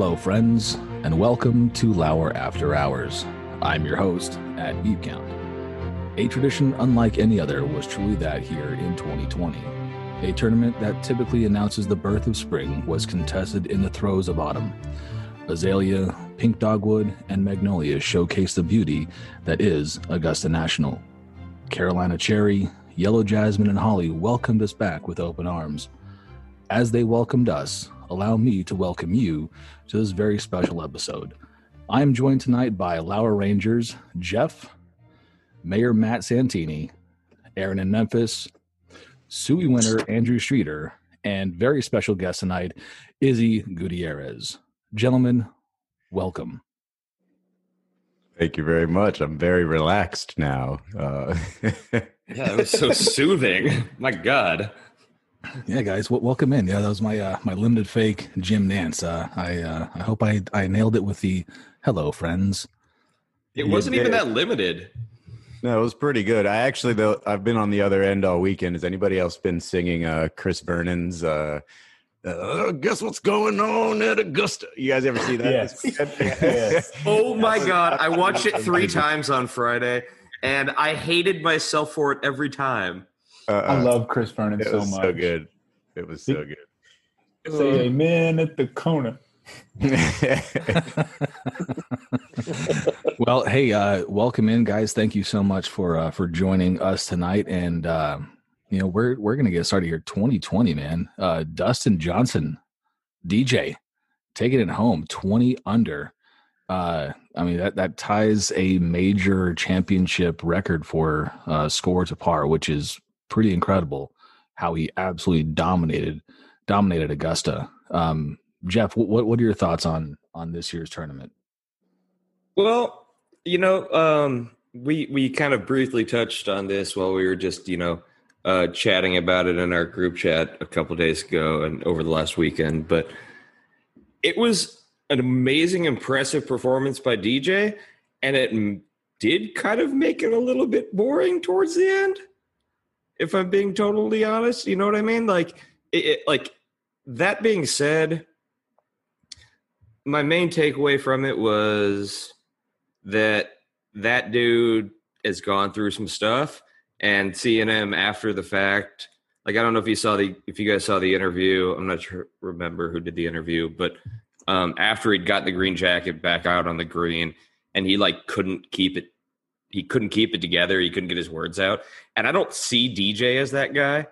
Hello, friends, and welcome to Lauer After Hours. I'm your host at Beat Count. A tradition unlike any other was truly that here in 2020. A tournament that typically announces the birth of spring was contested in the throes of autumn. Azalea, pink dogwood, and magnolia showcased the beauty that is Augusta National. Carolina cherry, yellow jasmine, and holly welcomed us back with open arms. As they welcomed us, allow me to welcome you to this very special episode. I am joined tonight by Lauer Rangers, Jeff, Mayor Matt Santini, Aaron in Memphis, Suey winner Andrew Streeter, and very special guest tonight, Izzy Gutierrez. Gentlemen, welcome. Thank you very much. I'm very relaxed now. Uh, yeah, it was so soothing. My God. Yeah, guys, w- welcome in. Yeah, that was my uh, my limited fake Jim Nantz. Uh, I uh, I hope I I nailed it with the hello friends. It wasn't even that limited. No, it was pretty good. I actually though I've been on the other end all weekend. Has anybody else been singing uh, Chris Vernon's uh, uh, guess what's going on at Augusta? You guys ever see that? Yes. yes. Oh my god, I watched it three times on Friday, and I hated myself for it every time. Uh, I love Chris Vernon it so was much. so good. It was so good. Say amen at the corner. well, hey, uh, welcome in, guys. Thank you so much for uh, for joining us tonight. And uh, you know, we're we're gonna get started here. 2020, man. Uh, Dustin Johnson, DJ, taking it home, 20 under. Uh, I mean that that ties a major championship record for uh, score to par, which is pretty incredible. How he absolutely dominated dominated Augusta. Um, Jeff, what what are your thoughts on on this year's tournament? Well, you know, um, we we kind of briefly touched on this while we were just you know uh, chatting about it in our group chat a couple days ago and over the last weekend, but it was an amazing, impressive performance by DJ, and it did kind of make it a little bit boring towards the end. If I'm being totally honest, you know what I mean? Like, it, it, like that being said, my main takeaway from it was that that dude has gone through some stuff, and seeing him after the fact Like I don't know if you saw the if you guys saw the interview. I'm not sure remember who did the interview, but um, after he'd got the green jacket back out on the green, and he like couldn't keep it. He couldn't keep it together. He couldn't get his words out. And I don't see DJ as that guy.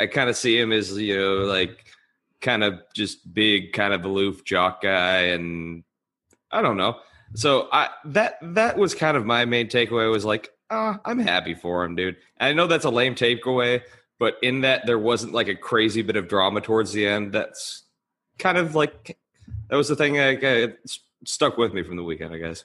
I kind of see him as you know like kind of just big, kind of aloof jock guy, and I don't know. So I that that was kind of my main takeaway was like, ah, I'm happy for him, dude. And I know that's a lame takeaway, but in that there wasn't like a crazy bit of drama towards the end. That's kind of like that was the thing I, I stuck with me from the weekend, I guess.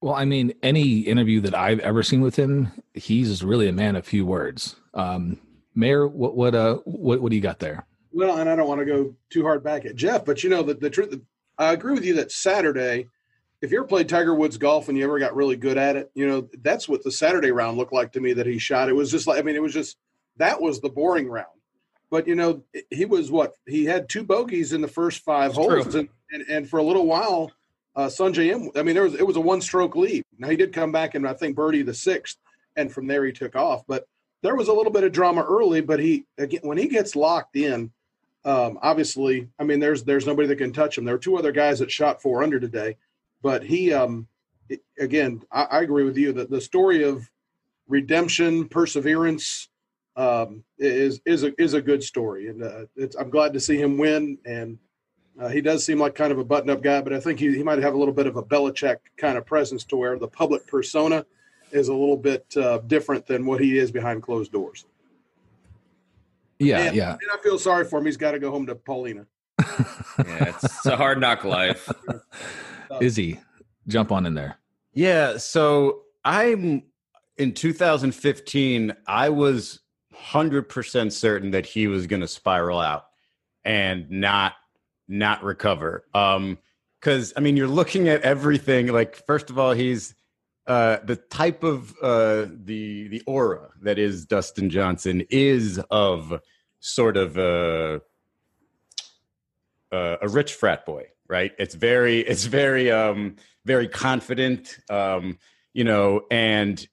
Well, I mean, any interview that I've ever seen with him, he's really a man of few words. Um, Mayor, what what uh what what do you got there? Well, and I don't want to go too hard back at Jeff, but you know the the truth. I agree with you that Saturday, if you ever played Tiger Woods golf and you ever got really good at it, you know that's what the Saturday round looked like to me that he shot. It was just like I mean, it was just that was the boring round. But you know, he was what he had two bogeys in the first five It's holes, and, and and for a little while, uh, Sungjae Im. I mean, there was it was a one stroke lead. Now he did come back and I think birdie the sixth, and from there he took off. But there was a little bit of drama early. But he again when he gets locked in, um, obviously, I mean, there's there's nobody that can touch him. There are two other guys that shot four under today, but he um, it- again, I, I agree with you that the story of redemption, perseverance, um, is is a is a good story, and uh, I'm glad to see him win. And uh, he does seem like kind of a button-up guy, but I think he, he might have a little bit of a Belichick kind of presence to where the public persona is a little bit uh, different than what he is behind closed doors. Yeah, And- yeah. And I feel sorry for him. He's got to go home to Paulina. Yeah, it's, it's a hard knock life. Izzy, jump on in there. Yeah, so I'm in 2015, I was 100% certain that he was going to spiral out and not not recover. Um cuz I mean you're looking at everything like first of all he's uh the type of uh the the aura that is Dustin Johnson is of sort of uh uh, a rich frat boy, right? It's very, it's very, um, very confident, um, you know, and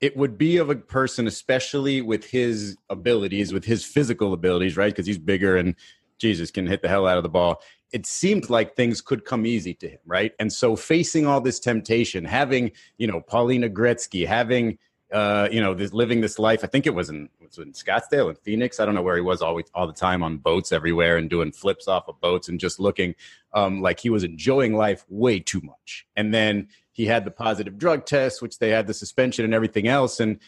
it would be of a person, especially with his abilities, with his physical abilities, right? Because he's bigger and Jesus can hit the hell out of the ball. It seemed like things could come easy to him, right? And so facing all this temptation, having, you know, Paulina Gretzky, having, uh, you know, this living this life. I think it was in was in Scottsdale and Phoenix. I don't know where he was always all the time on boats everywhere and doing flips off of boats and just looking um, like he was enjoying life way too much. And then he had the positive drug test, which they had the suspension and everything else. And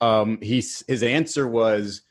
um, he's his answer was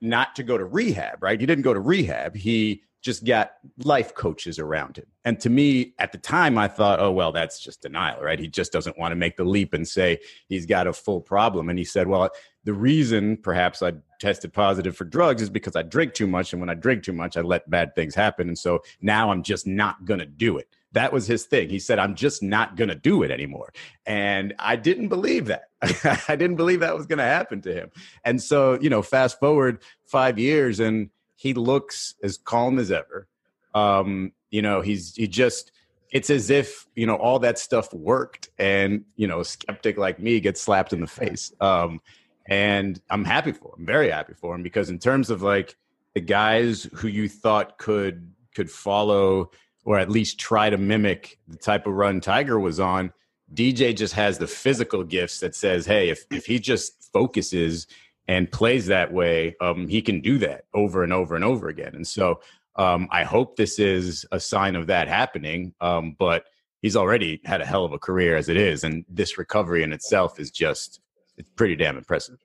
not to go to rehab. Right? He didn't go to rehab. He just got life coaches around him. And to me, at the time, I thought, oh, well, that's just denial, right? He just doesn't want to make the leap and say he's got a full problem. And he said, well, the reason perhaps I tested positive for drugs is because I drink too much. And when I drink too much, I let bad things happen. And so now I'm just not going to do it. That was his thing. He said, I'm just not going to do it anymore. And I didn't believe that. I didn't believe that was going to happen to him. And so, you know, fast forward five years and he looks as calm as ever. Um, you know, he's he just it's as if you know all that stuff worked, and you know, a skeptic like me gets slapped in the face. Um, and I'm happy for him, very happy for him, because in terms of like the guys who you thought could could follow or at least try to mimic the type of run Tiger was on, DJ just has the physical gifts that says, hey, if if he just focuses and plays that way, um, he can do that over and over and over again. And so um, I hope this is a sign of that happening. Um, but he's already had a hell of a career as it is, and this recovery in itself is just it's pretty damn impressive.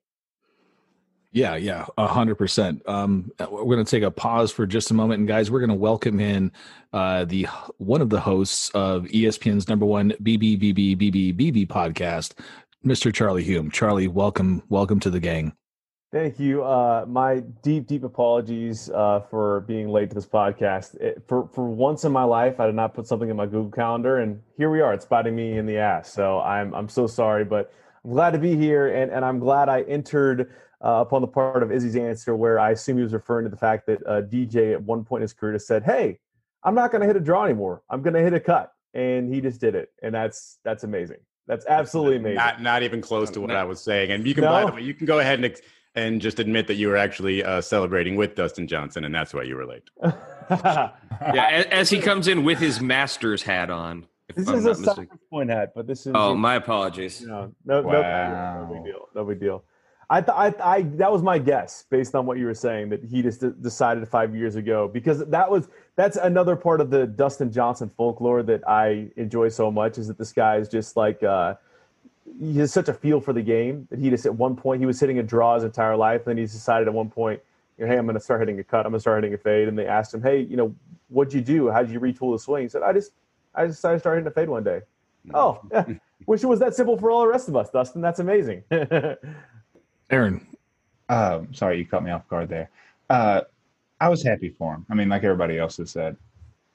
Yeah, yeah, a hundred percent. Um, we're going to take a pause for just a moment, and guys, we're going to welcome in uh, the one of the hosts of ESPN's number one BBBBBBBB podcast, Mr. Charlie Hume. Charlie, welcome, welcome to the gang. Thank you. Uh, my deep, deep apologies uh, for being late to this podcast. It, for for once in my life, I did not put something in my Google Calendar, and here we are. It's biting me in the ass. So I'm I'm so sorry, but I'm glad to be here, and and I'm glad I entered uh, upon the part of Izzy's answer where I assume he was referring to the fact that uh, DJ at one point in his career has said, "Hey, I'm not going to hit a draw anymore. I'm going to hit a cut," and he just did it, and that's that's amazing. That's absolutely amazing. Not not even close to what No. I was saying. And you can No? by the way, you can go ahead and ex- and just admit that you were actually uh, celebrating with Dustin Johnson, and that's why you were late. Yeah, as, as he comes in with his Masters hat on. this I'm is a not mistaken. Point hat, but this is Oh, my apologies. No, no, Wow. no, big deal. No big deal. I, th- I, I, that was my guess based on what you were saying that he just d- decided five years ago because that was that's another part of the Dustin Johnson folklore that I enjoy so much is that this guy is just like uh, he has such a feel for the game that he just at one point he was hitting a draw his entire life, and then he's decided at one point, you know, hey, I'm going to start hitting a cut, I'm going to start hitting a fade, and they asked him, hey, you know, what'd you do? How'd you retool the swing? He said, I just I just decided to start hitting a fade one day. Oh, yeah. wish it was that simple for all the rest of us, Dustin. That's amazing. Aaron, Um, sorry, you caught me off guard there. Uh, I was happy for him. I mean, like everybody else has said,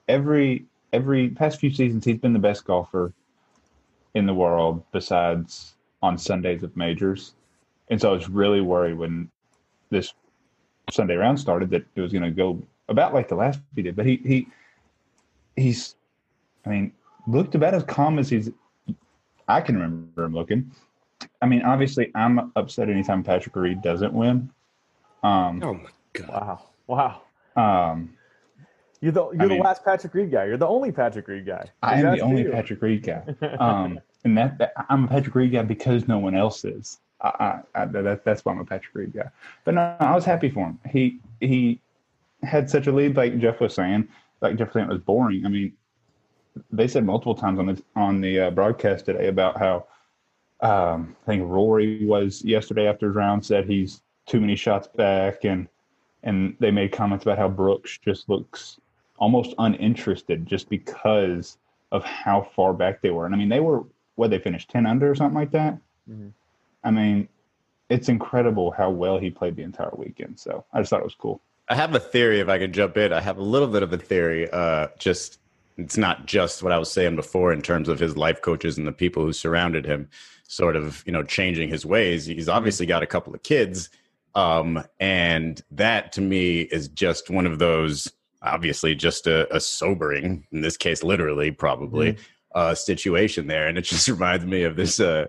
every every past few seasons he's been the best golfer in the world, besides on Sundays of majors. And so I was really worried when this Sunday round started that it was going to go about like the last he did. But he he he's, I mean, looked about as calm as he's. I can remember him looking. I mean, obviously, I'm upset anytime Patrick Reed doesn't win. Um, Oh my god. wow, wow. um, You're the you're I the mean- last Patrick Reed guy. You're the only Patrick Reed guy. I am the only you. Patrick Reed guy, um, and that, that I'm a Patrick Reed guy because no one else is. I, I, I, that, that's why I'm a Patrick Reed guy. But no, I was happy for him. He he had such a lead, like Jeff was saying. Like Jeff was saying, it was boring. I mean, they said multiple times on the on the uh, broadcast today about how um, I think Rory was yesterday after his round said he's too many shots back, and and they made comments about how Brooks just looks almost uninterested just because of how far back they were. And I mean, they were what they finished ten under or something like that. Mhm. I mean, it's incredible how well he played the entire weekend. So I just thought it was cool. I have a theory. If I can jump in, I have a little bit of a theory. Uh, just it's not just what I was saying before in terms of his life coaches and the people who surrounded him, sort of you know changing his ways. He's obviously got a couple of kids, um, and that to me is just one of those. Obviously, just a, a sobering, in this case, literally, probably, uh, situation there, and it just reminds me of this. Uh,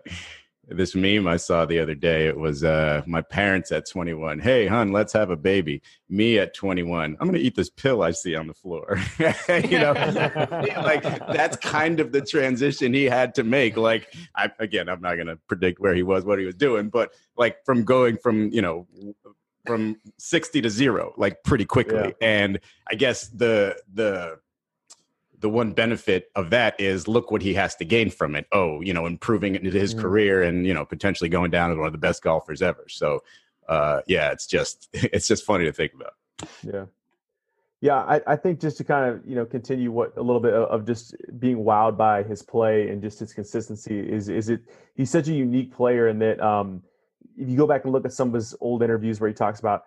this meme I saw the other day. It was uh, my parents at 21. Hey, hun, let's have a baby. Me at 21. I'm going to eat this pill I see on the floor. you know, like that's kind of the transition he had to make. Like, I, again, I'm not going to predict where he was, what he was doing, but like from going from, you know, from 60 to zero, like pretty quickly. And I guess the, the, the one benefit of that is look what he has to gain from it. Oh, you know, improving his Mhm. career and you know potentially going down as one of the best golfers ever. So, uh, yeah, it's just it's just funny to think about. Yeah. Yeah, I, I think just to kind of you know continue what a little bit of, of just being wowed by his play and just his consistency is is it he's such a unique player in that um if you go back and look at some of his old interviews where he talks about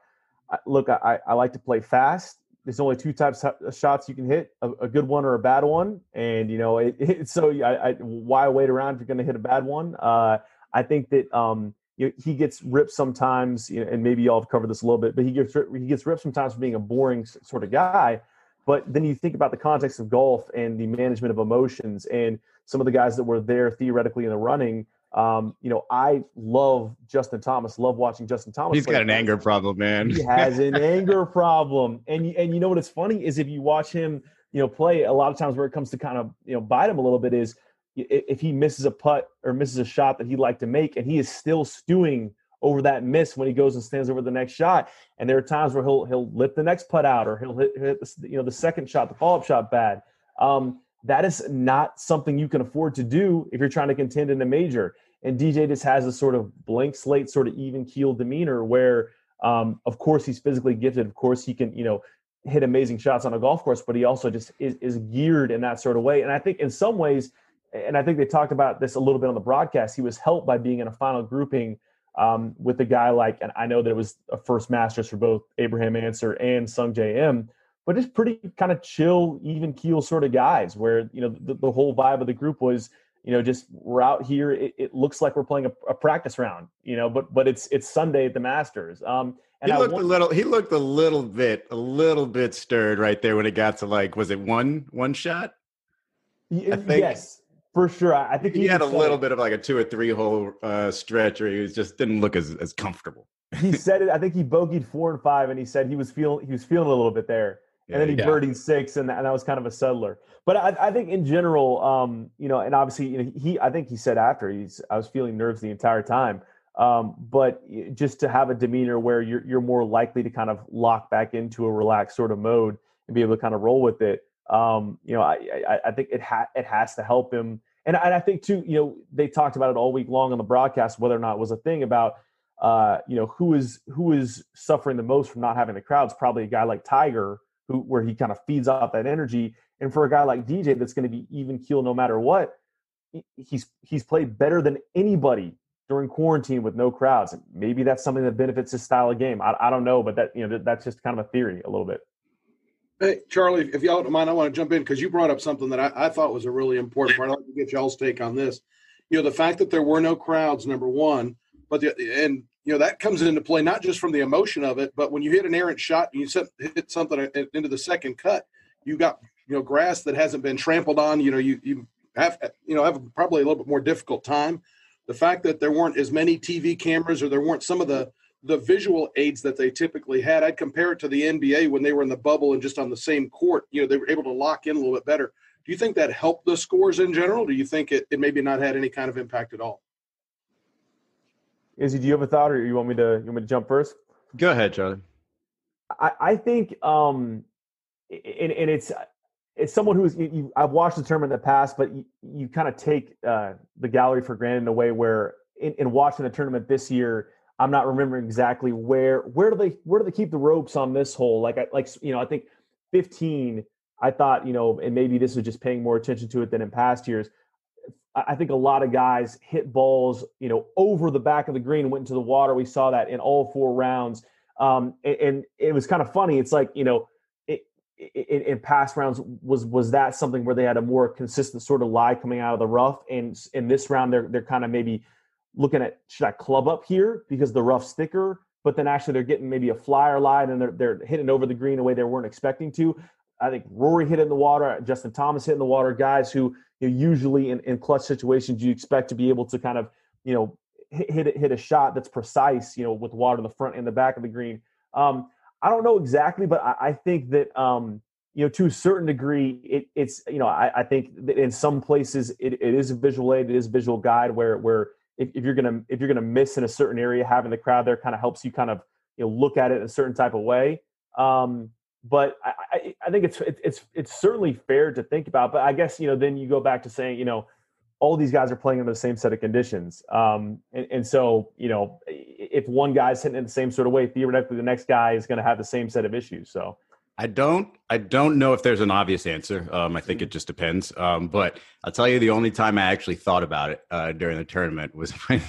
look I, I like to play fast there's only two types of shots you can hit a, a good one or a bad one and you know it, it so I, I why wait around if you're going to hit a bad one uh I think that um you know, he gets ripped sometimes, you know, and maybe y'all have covered this a little bit, but he gets he gets ripped sometimes for being a boring sort of guy. But then you think about the context of golf and the management of emotions, and some of the guys that were there theoretically in the running. Um, you know, I love Justin Thomas. Love watching Justin Thomas. He's play got an anger problem, man. He has an anger problem, and you- and you know what is funny is if you watch him, you know, play a lot of times where it comes to kind of you know bite him a little bit is if he misses a putt or misses a shot that he'd like to make, and he is still stewing over that miss when he goes and stands over the next shot. And there are times where he'll he'll lift the next putt out, or he'll hit, hit the, you know the second shot, the follow up shot bad. Um, that is not something you can afford to do if you're trying to contend in a major. And DJ just has a sort of blank slate, sort of even keel demeanor where, um, of course, he's physically gifted. Of course, he can, you know, hit amazing shots on a golf course, but he also just is, is geared in that sort of way. And I think in some ways, and I think they talked about this a little bit on the broadcast, he was helped by being in a final grouping um, with a guy like, and I know that it was a first Masters for both Abraham Ancer and Sungjae Im, but just pretty kind of chill, even keel sort of guys where, you know, the, the whole vibe of the group was, you know, just we're out here. It, it looks like we're playing a, a practice round, you know, but but it's it's Sunday at the Masters. Um, and he looked want- a little. He looked a little bit, a little bit stirred right there when it got to like, was it one one shot? I think- yes, for sure. I think He had a little it. bit of like a two or three hole uh, stretch where he was just didn't look as as comfortable. he said it. I think he bogeyed four and five, and he said he was feeling he was feeling a little bit there, and then he Yeah. birdied six, and, and that was kind of a settler. But I, I think in general, um, you know, and obviously, you know, he I think he said after he's I was feeling nerves the entire time. Um, but just to have a demeanor where you're you're more likely to kind of lock back into a relaxed sort of mode and be able to kind of roll with it. Um, you know, I I, I think it ha- it has to help him, and and I think too, you know, they talked about it all week long on the broadcast whether or not it was a thing about uh, you know, who is who is suffering the most from not having the crowds? Probably a guy like Tiger, who where he kind of feeds off that energy, and for a guy like DJ, that's going to be even keel no matter what. He's he's played better than anybody during quarantine with no crowds. Maybe that's something that benefits his style of game. I, I don't know, but that you know that's just kind of a theory a little bit. Hey, Charlie, if y'all don't mind, I want to jump in because you brought up something that I, I thought was a really important part. I'd like to get y'all's take on this. You know, the fact that there were no crowds, number one, but the, and you know that comes into play not just from the emotion of it, but when you hit an errant shot and you set, hit something into the second cut, you got you know grass that hasn't been trampled on. You know, you you have you know have probably a little bit more difficult time. The fact that there weren't as many TV cameras or there weren't some of the the visual aids that they typically had. I'd compare it to the NBA when they were in the bubble and just on the same court. You know, they were able to lock in a little bit better. Do you think that helped the scores in general? Do you think it, it maybe not had any kind of impact at all? Izzy, do you have a thought, or you want me to you want me to jump first? Go ahead, Charlie. I, I think, um, and, and it's it's someone who's you, you, I've watched the tournament in the past, but you, you kind of take uh, the gallery for granted in a way where in, in watching the tournament this year, I'm not remembering exactly where where do they where do they keep the ropes on this hole? Like I like you know I think 15. I thought you know, and maybe this is just paying more attention to it than in past years. I think a lot of guys hit balls, you know, over the back of the green, went into the water. We saw that in all four rounds, um, and, and it was kind of funny. It's like you know, it, in, in past rounds was was that something where they had a more consistent sort of lie coming out of the rough, and in this round they're they're kind of maybe looking at should I club up here because the rough's thicker, but then actually they're getting maybe a flyer lie and they're they're hitting over the green a way they weren't expecting to. I think Rory hit it in the water, Justin Thomas hit in the water, guys who you know, usually in, in clutch situations you expect to be able to kind of you know hit hit, hit a shot that's precise, you know, with water in the front and the back of the green. Um, I don't know exactly, but I, I think that um, you know to a certain degree it, it's you know I, I think that in some places it, it is a visual aid, it is visual guide where where if, if you're gonna if you're gonna miss in a certain area, having the crowd there kind of helps you kind of you know look at it in a certain type of way. Um, but I, I, I think it's it's it's certainly fair to think about. But I guess you know then you go back to saying you know all these guys are playing under the same set of conditions, um, and, and so you know if one guy's hitting in the same sort of way, theoretically the next guy is going to have the same set of issues. So I don't. I don't know if there's an obvious answer. Um, I think it just depends. Um, but I'll tell you, the only time I actually thought about it uh, during the tournament was when,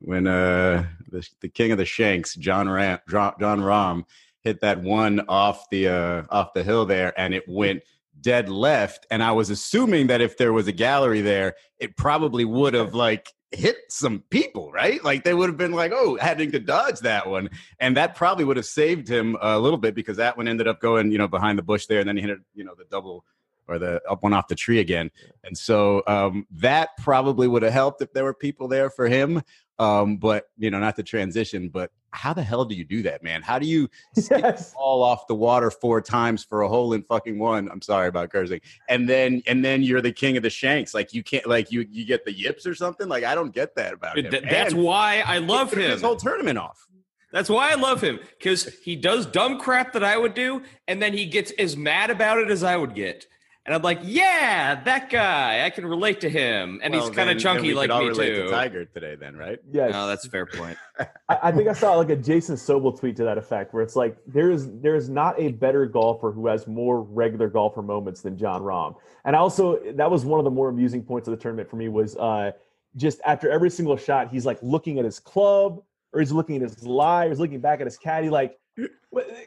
when uh, the, the king of the Shanks, Jon Rahm, Jon Rahm, hit that one off the uh, off the hill there, and it went dead left. And I was assuming that if there was a gallery there, it probably would have like hit some people, right? Like they would have been like, oh, having to dodge that one. And that probably would have saved him a little bit because that one ended up going, you know, behind the bush there. And then he hit, it, you know, the double or the up one off the tree again. And so um, that probably would have helped if there were people there for him. Um, but, you know, not the transition, but how the hell do you do that, man? How do you skip yes. all off the water four times for a hole in fucking one? I'm sorry about cursing. And then and then you're the king of the shanks. Like you can't like you you get the yips or something. Like I don't get that about him. Th- that's And why I love him. His whole tournament off. That's why I love him because he does dumb crap that I would do, and then he gets as mad about it as I would get. And I'm like, yeah, that guy. I can relate to him, and Well, he's kind of chunky we like could all me relate too. To Tiger today, then, right? Yeah. No, that's a fair point. I, I think I saw like a Jason Sobel tweet to that effect, where it's like there is there is not a better golfer who has more regular golfer moments than Jon Rahm. And also that was one of the more amusing points of the tournament for me was uh, just after every single shot, he's like looking at his club or he's looking at his lie, or he's looking back at his caddy, like "What-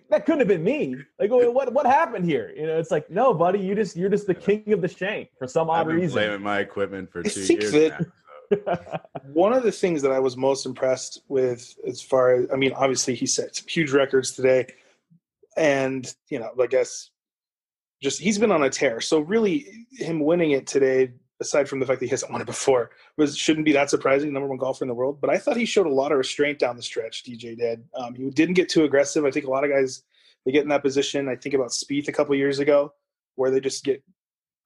that couldn't have been me. Like what what happened here? You know, it's like no, buddy, you just you're just the king of the shank for some I've odd been reason. blaming my equipment for I two think years that- now. One of the things that I was most impressed with, as far as I mean, obviously he set some huge records today, and you know, I guess just he's been on a tear. So really, him winning it today aside from the fact that he hasn't won it before, was shouldn't be that surprising. Number one golfer in the world, but I thought he showed a lot of restraint down the stretch. DJ did. Um, he didn't get too aggressive. I think a lot of guys they get in that position. I think about Spieth a couple years ago, where they just get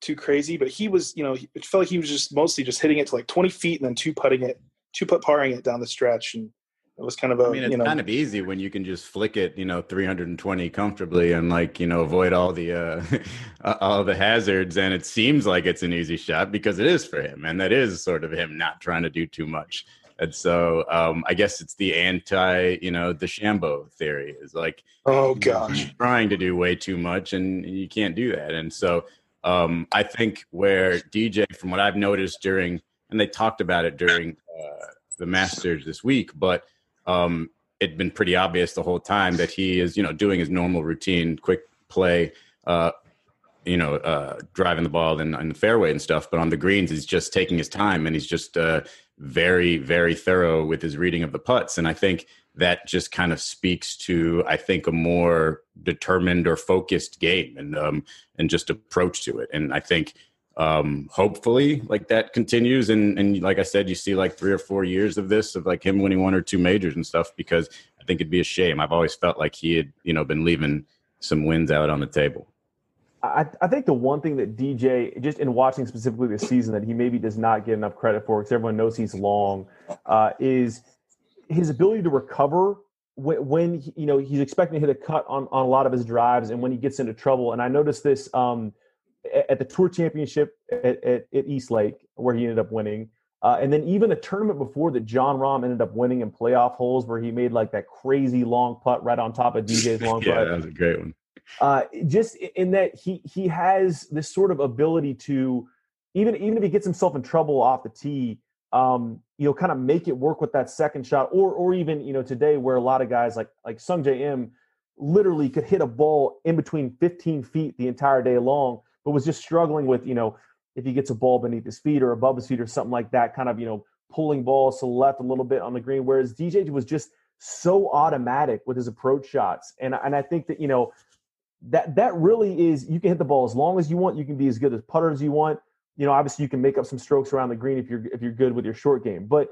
too crazy. But he was, you know, it felt like he was just mostly just hitting it to like 20 feet and then two putting it, two putt parring it down the stretch, and it was kind of a. I mean, it's you know, kind of easy when you can just flick it, you know, 320 comfortably and like, you know, avoid all the uh all the hazards. And it seems like it's an easy shot because it is for him, and that is sort of him not trying to do too much. And so, um, I guess it's the anti, you know, the Shambo theory is like, oh gosh, trying to do way too much, and you can't do that. And so, um, I think where DJ, from what I've noticed during, and they talked about it during uh, the Masters this week, but um, it'd been pretty obvious the whole time that he is, you know, doing his normal routine, quick play, uh, you know, uh, driving the ball in, the fairway and stuff. But on the greens, he's just taking his time and he's just uh, very, very thorough with his reading of the putts. And I think that just kind of speaks to, I think, a more determined or focused game and um, and just approach to it. And I think um hopefully like that continues and and like i said you see like three or four years of this of like him winning one or two majors and stuff because i think it'd be a shame i've always felt like he had you know been leaving some wins out on the table I, I think the one thing that DJ, just in watching specifically this season, that he maybe does not get enough credit for, because everyone knows he's long, uh, is his ability to recover when, when he, you know he's expecting to hit a cut on, on a lot of his drives, and when he gets into trouble. And I noticed this um, at the Tour Championship at, at, at East Lake, where he ended up winning. Uh, and then even a tournament before that, Jon Rahm ended up winning in playoff holes where he made like that crazy long putt right on top of DJ's long yeah putt. that was a great one Uh, just in that he he has this sort of ability to even even if he gets himself in trouble off the tee, um, you know, kind of make it work with that second shot, or or even you know today where a lot of guys like like Sungjae Im literally could hit a ball in between 15 feet the entire day long, but was just struggling with you know if he gets a ball beneath his feet or above his feet or something like that, kind of you know pulling balls to the left a little bit on the green. Whereas DJ was just so automatic with his approach shots, and and I think that you know that that really is you can hit the ball as long as you want. You can be as good as putter as you want. You know, obviously you can make up some strokes around the green if you're if you're good with your short game. But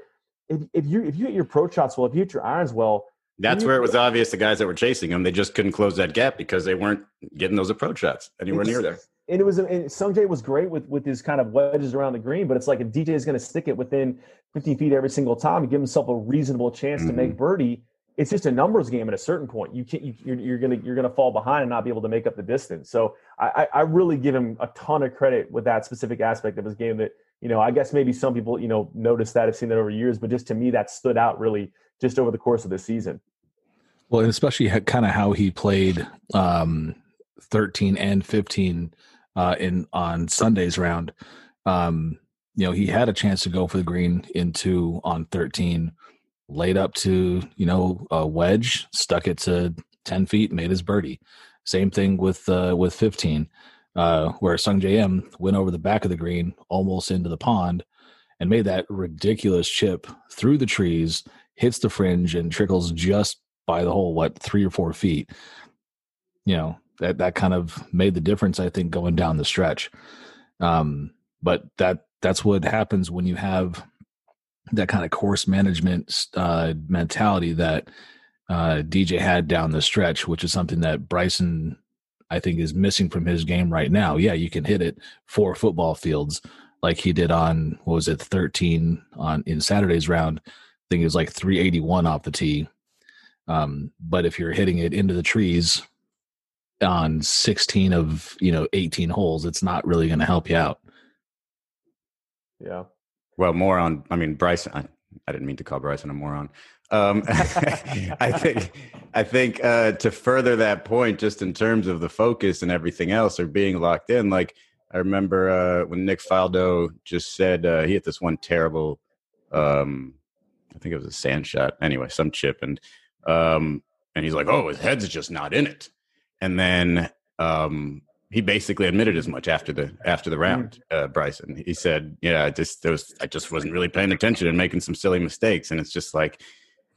if if you if you hit your approach shots well, if you hit your irons well, that's where it was obvious the guys that were chasing him they just couldn't close that gap because they weren't getting those approach shots anywhere near there and it was and Sungjae was great with with his kind of wedges around the green, but it's like if DJ is going to stick it within 50 feet every single time and give himself a reasonable chance to make birdie, it's just a numbers game at a certain point. You can't you, you're, you're gonna you're gonna fall behind and not be able to make up the distance. So I, I I really give him a ton of credit with that specific aspect of his game. That you know I guess maybe some people you know noticed that have seen that over years, but just to me that stood out really just over the course of the season. Well, and especially kind of how he played um, 13 and 15 uh, in on Sunday's round. Um, you know, he had a chance to go for the green into on 13, laid up to, you know, a wedge, stuck it to 10 feet, made his birdie. Same thing with uh, with 15, uh, where Sungjae Im went over the back of the green, almost into the pond, and made that ridiculous chip through the trees, hits the fringe, and trickles just by the hole, what three or four feet. You know that that kind of made the difference, I think, going down the stretch. Um, but that that's what happens when you have that kind of course management uh, mentality that uh, DJ had down the stretch, which is something that Bryson, I think, is missing from his game right now. Yeah, you can hit it four football fields like he did on what was it, thirteen on in Saturday's round. I think it was like three eighty one off the tee. Um, but if you're hitting it into the trees on 16 of you know 18 holes, it's not really going to help you out. Yeah. Well, more on. I mean, Bryson. I, I didn't mean to call Bryson a moron. Um, I think. I think uh, to further that point, just in terms of the focus and everything else, or being locked in. Like I remember uh, when Nick Faldo just said uh, he hit this one terrible. Um, I think it was a sand shot. Anyway, some chip, and um, and he's like, "Oh, his head's just not in it." And then um, he basically admitted as much after the after the round. Uh, Bryson, he said, "Yeah, I just there was I just wasn't really paying attention and making some silly mistakes." And it's just like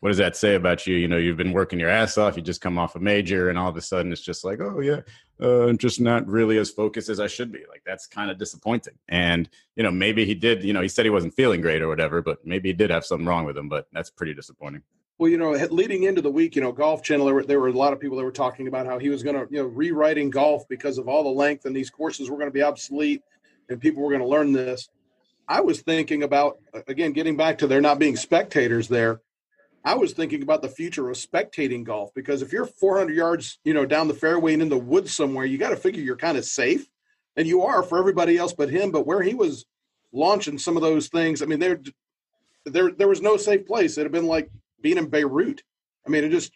what does that say about you? You know, you've been working your ass off. You just come off a major, and all of a sudden it's just like, oh yeah, uh, I'm just not really as focused as I should be. Like that's kind of disappointing. And you know, maybe he did. You know, he said he wasn't feeling great or whatever, but maybe he did have something wrong with him. But that's pretty disappointing. Well, you know, leading into the week, you know, Golf Channel, there were, there were a lot of people that were talking about how he was going to, you know, rewriting golf because of all the length and these courses were going to be obsolete and people were going to learn this. I was thinking about, again, getting back to there not being spectators there. I was thinking about the future of spectating golf because if you're 400 yards, you know, down the fairway and in the woods somewhere, you got to figure you're kind of safe, and you are for everybody else but him. But where he was launching some of those things, I mean, there, there, there was no safe place. It had been like being in Beirut. I mean, it just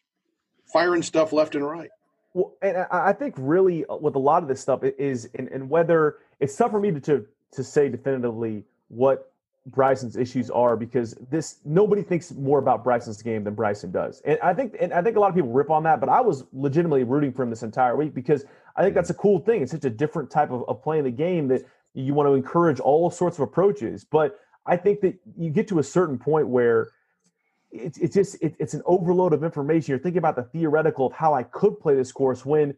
firing stuff left and right. Well, and I think really uh, with a lot of this stuff is, and, and whether it's tough for me to, to to say definitively what Bryson's issues are because this nobody thinks more about Bryson's game than Bryson does. And I think and I think a lot of people rip on that, but I was legitimately rooting for him this entire week because I think that's a cool thing. It's such a different type of, of playing the game that you want to encourage all sorts of approaches. But I think that you get to a certain point where it's it's just it, it's an overload of information. You're thinking about the theoretical of how I could play this course when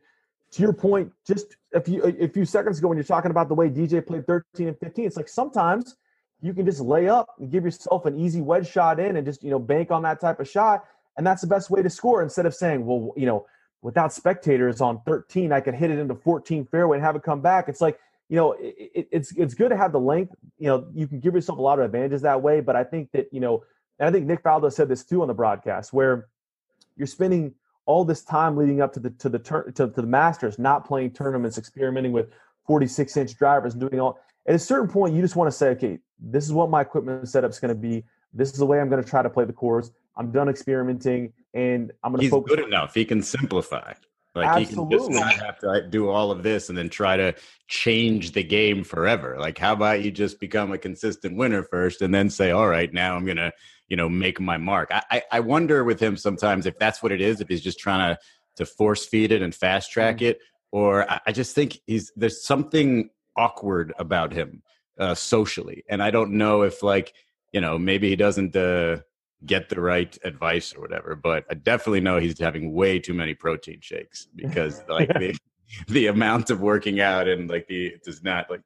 to your point, just a few a few seconds ago when you're talking about the way DJ played 13 and 15, it's like sometimes you can just lay up and give yourself an easy wedge shot in and just you know bank on that type of shot and that's the best way to score. Instead of saying well you know without spectators on 13 i could hit it into 14 fairway and have it come back. It's like you know it, it, it's it's good to have the length. You know you can give yourself a lot of advantages that way but i think that you know and i think nick faldo said this too on the broadcast where you're spending all this time leading up to the to the turn to, to the masters not playing tournaments experimenting with 46 inch drivers and doing all at a certain point, you just want to say, okay, this is what my equipment setup is going to be. This is the way I'm going to try to play the course. I'm done experimenting, and I'm going to He's focus. good enough. He can simplify. Like Absolutely. he can just not have to do all of this and then try to change the game forever. Like, how about you just become a consistent winner first, and then say, "All right, now I'm gonna, you know, make my mark." I, I, wonder with him sometimes if that's what it is. If he's just trying to to force feed it and fast track Mm-hmm. it, or I, I just think he's there's something awkward about him uh, socially, and I don't know if like you know maybe he doesn't uh, get the right advice or whatever. But I definitely know he's having way too many protein shakes because like the the amount of working out and like the does not like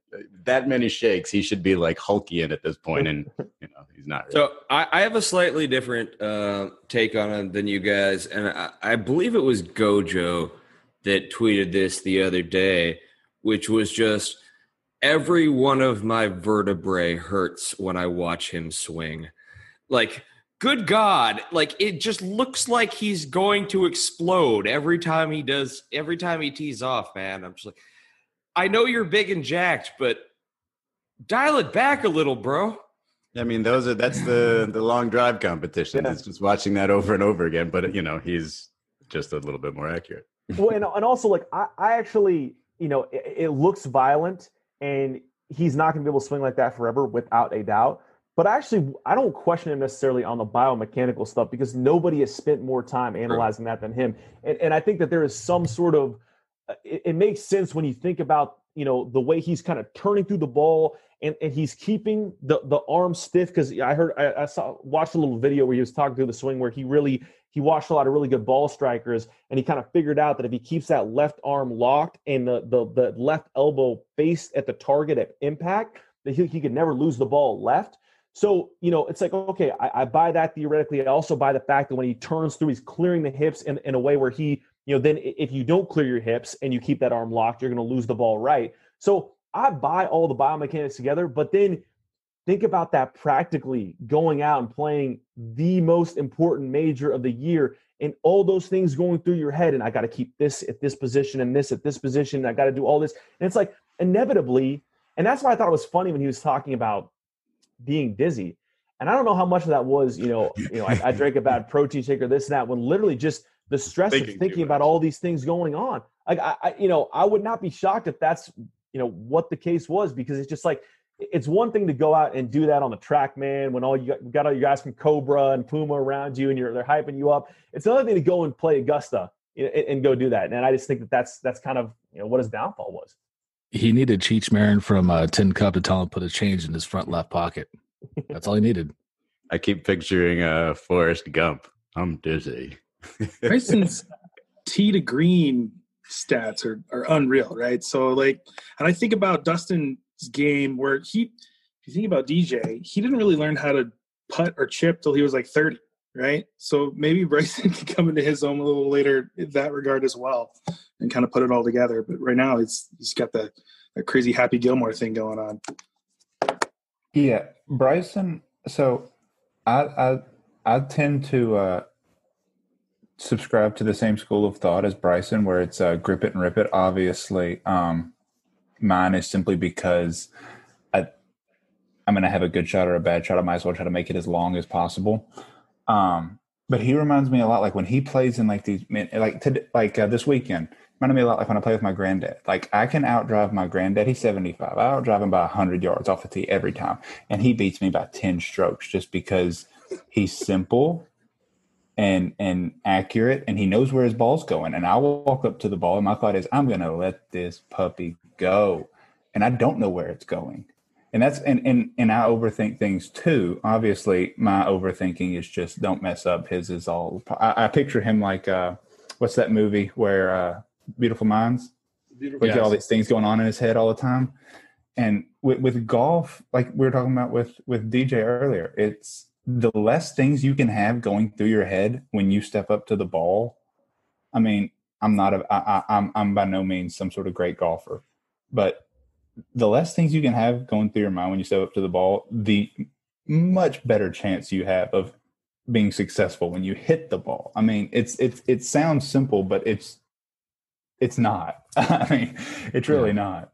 that many shakes. He should be like Hulkian at this point, and you know he's not. Really. So I, I have a slightly different uh, take on it than you guys, and I, I believe it was Gojo that tweeted this the other day, which was just every one of my vertebrae hurts when I watch him swing. Like, good God, like it just looks like he's going to explode every time he does, every time he tees off, man. I'm just like, I know you're big and jacked, but dial it back a little, bro. I mean, those are that's the the long drive competition. Yeah. It's just watching that over and over again. But you know, he's just a little bit more accurate. well, and, and also like I, I actually, you know, it, it looks violent, and he's not going to be able to swing like that forever, without a doubt. But actually, I don't question him necessarily on the biomechanical stuff because nobody has spent more time analyzing that than him. And, and I think that there is some sort of, uh, it, it makes sense when you think about, you know, the way he's kind of turning through the ball and, and he's keeping the, the arm stiff. Because I heard, I, I saw, watched a little video where he was talking through the swing where he really, he watched a lot of really good ball strikers and he kind of figured out that if he keeps that left arm locked and the, the, the left elbow faced at the target at impact, that he, he could never lose the ball left. So, you know, it's like, okay, I, I buy that theoretically. I also buy the fact that when he turns through, he's clearing the hips in, in a way where he, you know, then if you don't clear your hips and you keep that arm locked, you're going to lose the ball right. So I buy all the biomechanics together, but then think about that practically going out and playing the most important major of the year and all those things going through your head. And I got to keep this at this position and this at this position. I got to do all this. And it's like inevitably, and that's why I thought it was funny when he was talking about being dizzy. And I don't know how much of that was, you know, you know, I, I drank a bad protein shake or this and that. When literally just the stress Thinking of thinking about all these things going on. Like I, I, you know, I would not be shocked if that's, you know, what the case was because it's just like it's one thing to go out and do that on the track, man. When all you got, got all you guys from Cobra and Puma around you and you're they're hyping you up. It's another thing to go and play Augusta and, and go do that. And I just think that that's that's kind of you know what his downfall was. He needed Cheech Marin from uh, Tin Cup to tell him to put a change in his front left pocket. That's all he needed. I keep picturing uh, Forrest Gump I'm dizzy. Bryson's tee to green stats are, are unreal, right? So like, and I think about Dustin's game where he, if you think about DJ, he didn't really learn how to putt or chip till he was like 30, right? So maybe Bryson can come into his own a little later in that regard as well and kind of put it all together. But right now, it's he's got the, that crazy Happy Gilmore thing going on. Yeah, Bryson. So I I I tend to uh, subscribe to the same school of thought as Bryson, where it's uh, grip it and rip it. Obviously, um, mine is simply because I I'm going to have a good shot or a bad shot. I might as well try to make it as long as possible. Um, but he reminds me a lot like when he plays in like these like to, like uh, this weekend reminded me a lot like when I play with my granddad. Like I can outdrive my granddad. He's 75. I outdrive him by 100 yards off the tee every time. And he beats me by 10 strokes just because he's simple and and accurate and he knows where his ball's going. And I walk up to the ball and my thought is I'm going to let this puppy go. And I don't know where it's going. And that's and and and I overthink things too. Obviously, my overthinking is just don't mess up. His is all. I, I picture him like uh, what's that movie where uh, Beautiful Minds. Beautiful. Like all these things going on in his head all the time. And with, with golf, like we were talking about with with DJ earlier, it's the less things you can have going through your head when you step up to the ball. I mean, I'm not a, I, I'm I'm by no means some sort of great golfer, but the less things you can have going through your mind when you step up to the ball, the much better chance you have of being successful when you hit the ball. I mean, it's it's it sounds simple, but it's it's not. I mean, it's really Yeah. not.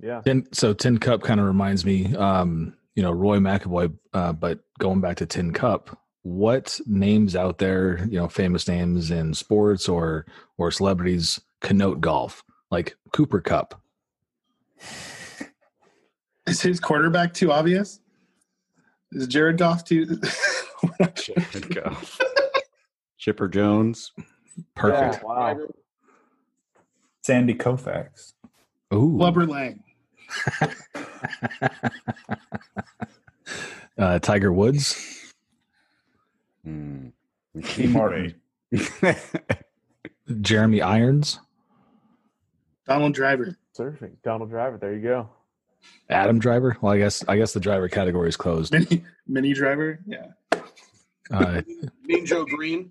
Yeah. Tin, so Tin Cup kind of reminds me, um, you know, Roy McAvoy. Uh, but going back to Tin Cup, what names out there, you know, famous names in sports or or celebrities connote golf, like Cooper Kupp? Is his quarterback too obvious? Is Jared Goff too? Chipper Jones. Perfect. Yeah, wow. Sandy Koufax. Ooh, Clubber Lang. uh, Tiger Woods, Hmm. T. Martin. Jeremy Irons, Donald Driver. Surfing. Donald Driver. There you go. Adam Driver. Well, I guess I guess the driver category is closed. Minnie, Minnie Driver. Yeah. Uh, Mean Joe Greene.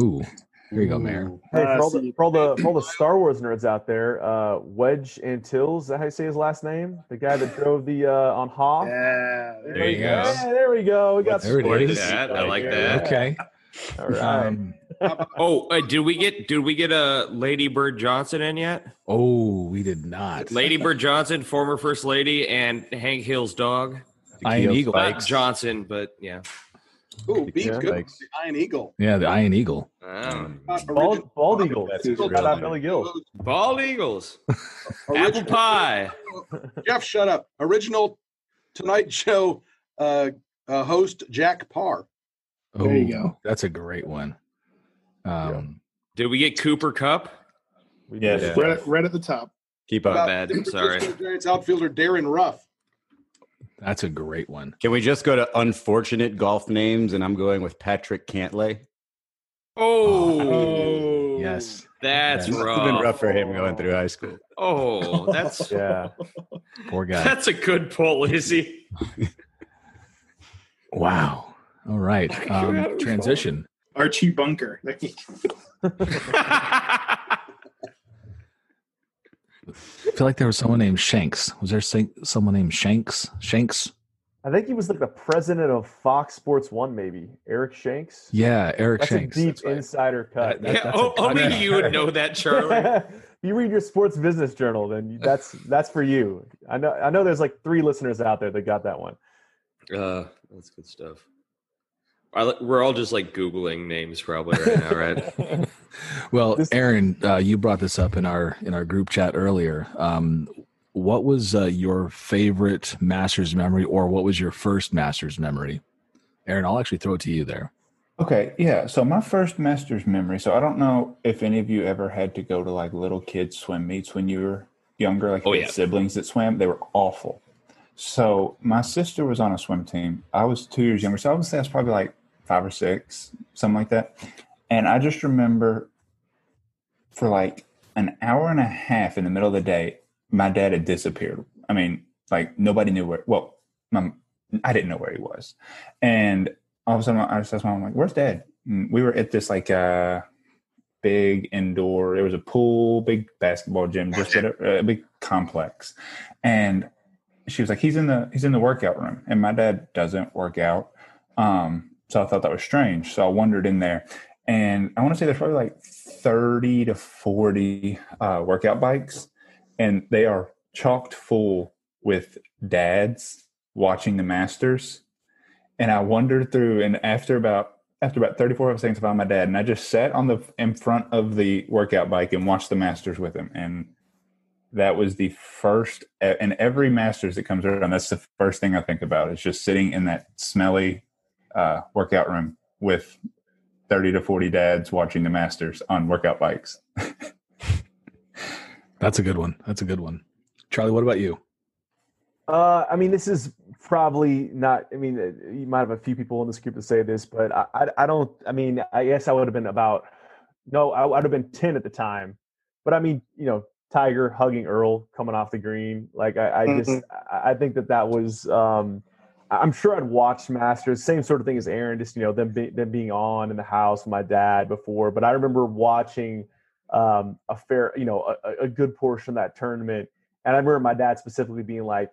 ooh, here you go, Mayor. Hey, Uh, for, all the, for all the for all the Star Wars nerds out there, uh, Wedge Antilles, is that how you say his last name? The guy that drove the uh, on Hoth. Yeah. There you go. Yeah, there we go. We got There it sports. That, I like Yeah. that. Okay. All right. Um, Oh, uh, did we get did we get a Lady Bird Johnson in yet? oh, we did not. Lady Bird Johnson, former first lady, and Hank Hill's dog. Iron Eagle. Johnson, but yeah. Ooh, beat Yeah. good. The Iron Eagle. Yeah, the Iron Eagle. Bald, origin- bald eagle. That's Shout out. Billy Gill. bald eagles, apple original- pie. Jeff, shut up. Original Tonight Show uh, uh, host Jack Paar. There you go. That's a great one. Um, Did we get Cooper Kupp? We Yes. did. Right, at- right at the top. Keep My up. bad, sorry. Francisco Giants outfielder Darin Ruf. That's a great one. Can we just go to unfortunate golf names? And I'm going with Patrick Cantlay. Oh, Yes. that's Yes. It's rough. been rough for him going through high school. Oh, that's Yeah. Poor guy. that's a good pull, Izzy. Wow. All right. Um, transition. Archie Bunker. I feel like there was someone named Shanks. Was there someone named Shanks? Shanks? I think he was like the president of Fox Sports One, maybe Eric Shanks. Yeah, Eric That's Shanks. a deep That's right. insider cut. That- yeah, that's a oh, only you would know that, Charlie. if you read your sports business journal, then that's that's for you. I know. I know. There's like three listeners out there that got that one. Uh, that's good stuff. I, we're all just like googling names probably right now, right? Well, Aaron, uh, you brought this up in our in our group chat earlier. Um, what was uh, your favorite Masters memory, or what was your first Masters memory? Aaron, I'll actually throw it to you there. Okay, yeah. So my first master's memory. So I don't know if any of you ever had to go to like little kids swim meets when you were younger, like Oh, you had yeah. siblings that swam. They were awful. So my sister was on a swim team. I was two years younger, so I would say I was probably like five or six, something like that. And I just remember for like an hour and a half in the middle of the day, my dad had disappeared. I mean, like nobody knew where. Well, my, I didn't know where he was, and all of a sudden I just asked my mom, like, "Where's dad?" And we were at this like uh big indoor. There was a pool, big basketball gym, just a, a big complex, and she was like, "He's in the he's in the workout room," and my dad doesn't work out. Um, so I thought that was strange. So I wandered in there, and I want to say there's probably like 30 to 40 uh, workout bikes, and they are chocked full with dads watching the Masters. And I wandered through, and after about after about 34 seconds, I found my dad, and I just sat on the in front of the workout bike and watched the Masters with him. And that was the first, and every Masters that comes around, that's the first thing I think about is just sitting in that smelly uh, workout room with 30 to 40 dads watching the Masters on workout bikes. That's a good one. That's a good one. Charlie, what about you? Uh, I mean, this is probably not. I mean, uh, you might have a few people in this group to say this, but I, I, I don't. I mean, I guess I would have been about. No, I would have been ten at the time, but I mean, you know, Tiger hugging Earl coming off the green, like I, I just, mm-hmm. I think that that was. um I'm sure I'd watched Masters, same sort of thing as Aaron, just you know them be, them being on in the house with my dad before. But I remember watching um, a fair, you know, a, a, good portion of that tournament, and I remember my dad specifically being like,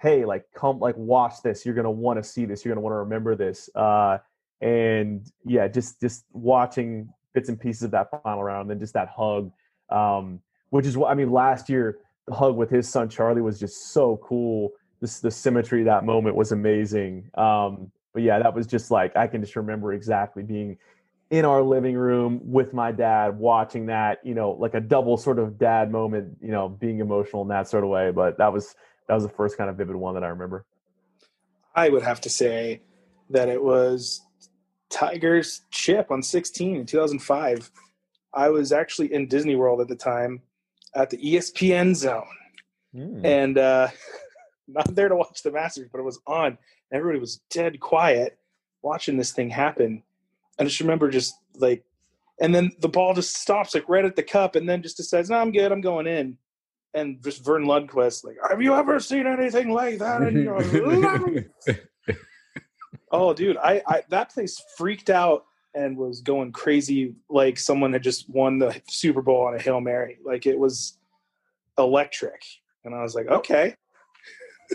"Hey, like come, like watch this. You're gonna want to see this. You're gonna want to remember this." Uh, and yeah, just just watching bits and pieces of that final round, and then just that hug, um, which is what I mean. Last year, the hug with his son Charlie was just so cool this the symmetry that moment was amazing. Um, but yeah, that was just like I can just remember exactly being in our living room with my dad watching that, you know, like a double sort of dad moment, you know, being emotional in that sort of way. But that was that was the first kind of vivid one that I remember. I would have to say that it was Tiger's chip on 16 in 2005. I was actually in Disney World at the time at the ESPN zone. Mm. And uh, not there to watch the Masters, but it was on. Everybody was dead quiet watching this thing happen. And I just remember just like, and then the ball just stops like right at the cup, and then just decides, "No, I'm good. I'm going in." And just Verne Lundquist, like, "Have you ever seen anything like that in your life?" oh, dude, I, I that place freaked out and was going crazy like someone had just won the Super Bowl on a Hail Mary. Like it was electric. And I was like, okay,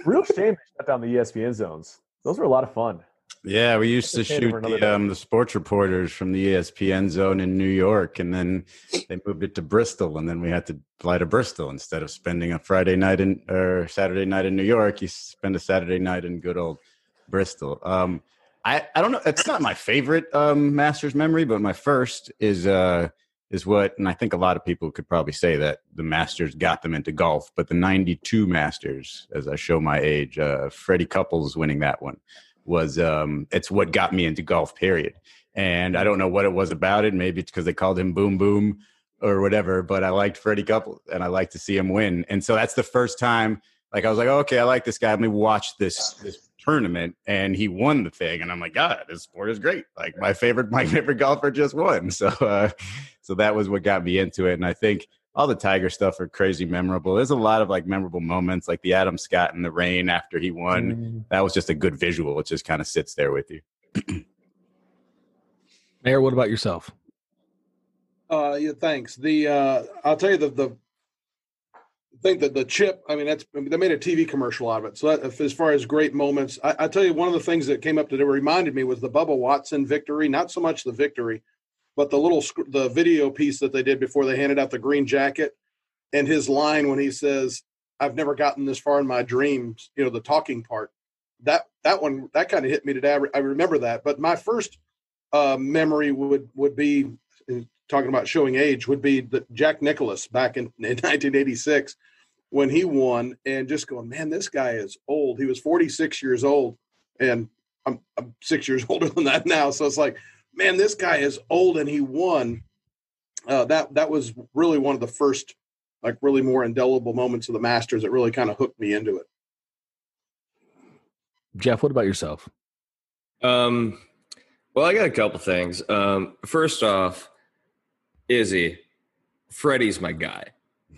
Real shame they shut down the ESPN zones. Those were a lot of fun. Yeah, we used to shoot the, um, the sports reporters from the ESPN zone in New York, and then they moved it to Bristol, and then we had to fly to Bristol instead of spending a Friday night in or Saturday night in New York. You spend a Saturday night in good old Bristol. Um, I I don't know. It's not my favorite um, Masters memory, but my first is uh, is what, and I think a lot of people could probably say that the Masters got them into golf, but the 92 Masters, as I show my age, uh, Freddie Couples winning that one was, um, it's what got me into golf, period. And I don't know what it was about it. Maybe it's because they called him Boom Boom or whatever, but I liked Freddie Couples and I like to see him win. And so that's the first time, like, I was like, oh, okay, I like this guy. Let me watch this, this tournament and he won the thing and i'm like god this sport is great. Like my favorite my favorite golfer just won. So uh so that was what got me into it and i think all the tiger stuff are crazy memorable. There's a lot of like memorable moments like the adam scott in the rain after he won. Mm. that was just a good visual. It just kind of sits there with you. Mayor what about yourself? Uh yeah thanks. The uh i'll tell you the the think that the chip, I mean, that's I mean, they made a TV commercial out of it. So that, as far as great moments, I, I, tell you, one of the things that came up that reminded me was the Bubba Watson victory. Not so much the victory, but the little the video piece that they did before they handed out the green jacket, and his line when he says, "I've never gotten this far in my dreams." You know, the talking part. That that one that kind of hit me today. I, I remember that. But my first uh, memory would would be talking about showing age would be that Jack Nicklaus back in, in 1986 when he won and just going, man, this guy is old. He was 46 years old and I'm, I'm six years older than that now. So it's like, man, this guy is old and he won. Uh, that, that was really one of the first, like really more indelible moments of the masters that really kind of hooked me into it. Jeff, what about yourself? Um, Well, I got a couple things. Um, first off, Izzy, Freddie's my guy.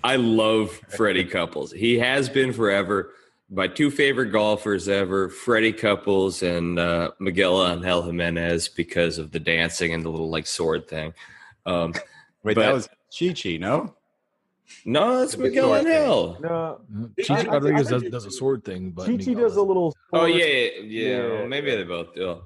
I love Freddie Couples. He has been forever. My two favorite golfers ever, Freddie Couples and uh, Miguel Angel Jimenez, because of the dancing and the little like sword thing. Um, Wait, But- that was Chi Chi, no? no, it's Miguel sword thing. Angel. No, Chichi I- I- Rodriguez does, does a sword thing, but Chi Chi does a does- little. Oh sword- yeah, yeah. Yeah, well, maybe they both do.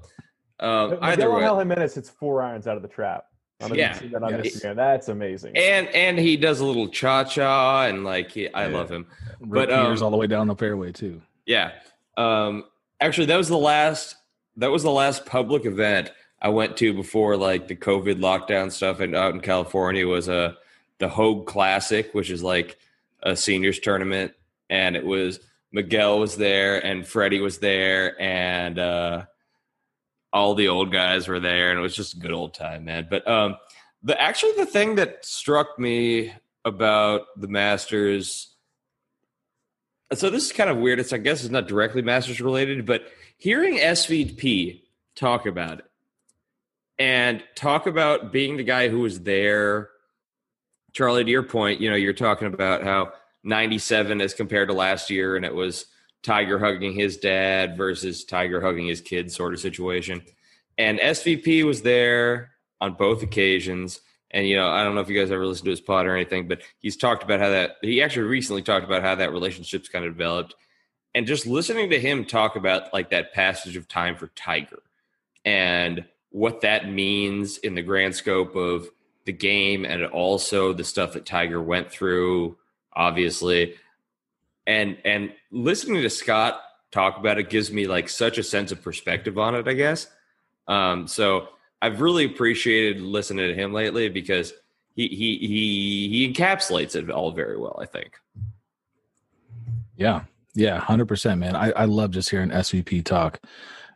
Um, Miguel either way, Angel Jimenez hits four irons out of the trap. I don't Yeah. if that on Yes. Instagram. That's amazing. and and he does a little cha cha and like he, I Yeah. love him. Rip but, um, all the way down the fairway too. Yeah. Um actually that was the last that was the last public event I went to before like the COVID lockdown stuff and out in California was a the Hoag Classic, which is like a seniors tournament and it was Miguel was there and Freddie was there and uh all the old guys were there and it was just a good old time, man. But um the actually the thing that struck me about the Masters so this is kind of weird. It's I guess it's not directly Masters related, but hearing SVP talk about it and talk about being the guy who was there, Charlie. To your point, you know, you're talking about how 97 as compared to last year, and it was Tiger hugging his dad versus Tiger hugging his kid sort of situation. And SVP was there on both occasions. And you know, I don't know if you guys ever listened to his pod or anything, but he's talked about how that he actually recently talked about how that relationship's kind of developed. And just listening to him talk about like that passage of time for Tiger and what that means in the grand scope of the game and also the stuff that Tiger went through, obviously. And and listening to Scott talk about it gives me like such a sense of perspective on it, I guess. Um, so I've really appreciated listening to him lately because he he he he encapsulates it all very well. I think. Yeah, yeah, hundred percent, man. I, I love just hearing SVP talk.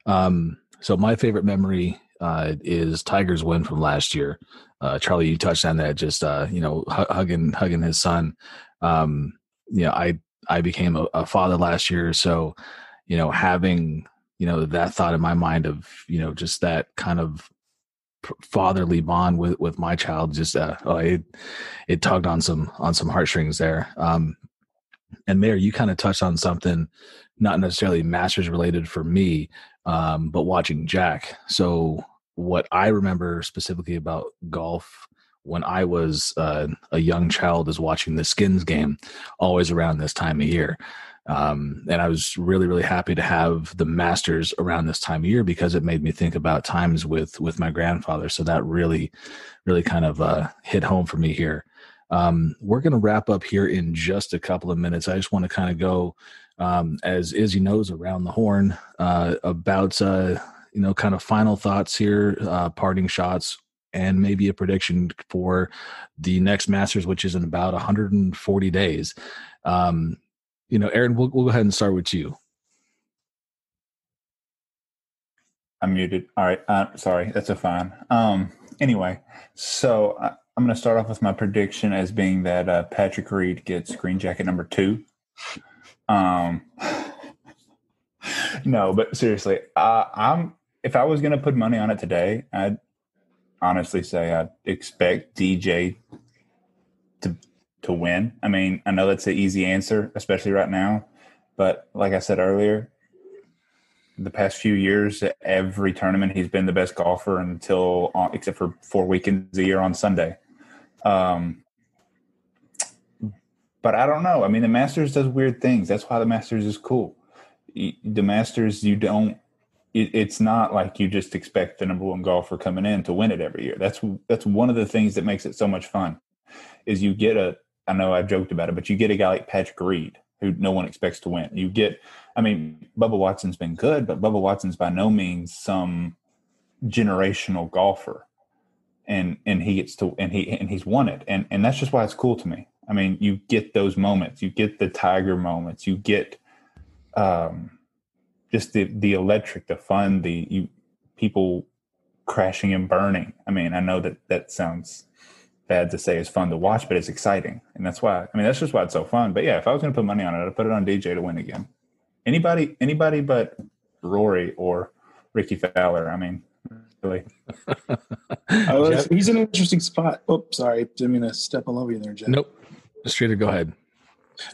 Um, so my favorite memory uh, is Tiger's win from last year. Uh, Charlie, you touched on that, just uh, you know, hu- hugging hugging his son. Um, you know, I I became a, a father last year, so you know, having you know that thought in my mind of you know just that kind of fatherly bond with with my child just uh oh, it it tugged on some on some heartstrings there um and Mayor, you kind of touched on something not necessarily masters related for me, um, but watching Jack. So what I remember specifically about golf when I was uh, a young child is watching the Skins game, always around this time of year. Um, and I was really, really happy to have the Masters around this time of year because it made me think about times with with my grandfather. So that really, really kind of uh, hit home for me here. Um, we're going to wrap up here in just a couple of minutes. I just want to kind of go, um, as Izzy knows, around the horn uh, about, uh, you know, kind of final thoughts here, uh, parting shots, and maybe a prediction for the next Masters, which is in about 140 days. Um, you know, Aaron, we'll, we'll go ahead and start with you. I'm muted. All right. Uh, sorry, that's a fine. Um, anyway, so I, I'm going to start off with my prediction as being that uh, Patrick Reed gets green jacket number two. Um, no, but seriously, uh, I'm if I was going to put money on it today, I'd honestly say I'd expect DJ to to win. I mean, I know that's an easy answer, especially right now, but like I said earlier, the past few years, every tournament he's been the best golfer until uh, except for four weekends a year on Sunday. Um, but I don't know. I mean, the Masters does weird things. That's why the Masters is cool. The Masters, you don't. It, it's not like you just expect the number one golfer coming in to win it every year. That's that's one of the things that makes it so much fun. Is you get a. I know I've joked about it, but you get a guy like Patrick Reed who no one expects to win. You get I mean, Bubba Watson's been good, but Bubba Watson's by no means some generational golfer. And and he gets to and he and he's won it. And and that's just why it's cool to me. I mean, you get those moments, you get the tiger moments, you get um just the the electric, the fun, the you people crashing and burning. I mean, I know that that sounds bad to say it's fun to watch, but it's exciting. And that's why I mean that's just why it's so fun. But yeah, if I was gonna put money on it, I'd put it on DJ to win again anybody anybody but Rory or Rickie Fowler. I mean, Chili. I oh, he's in an interesting spot. Oh, sorry, didn't mean to step all over you there, Jeff. Nope. Straight to go ahead.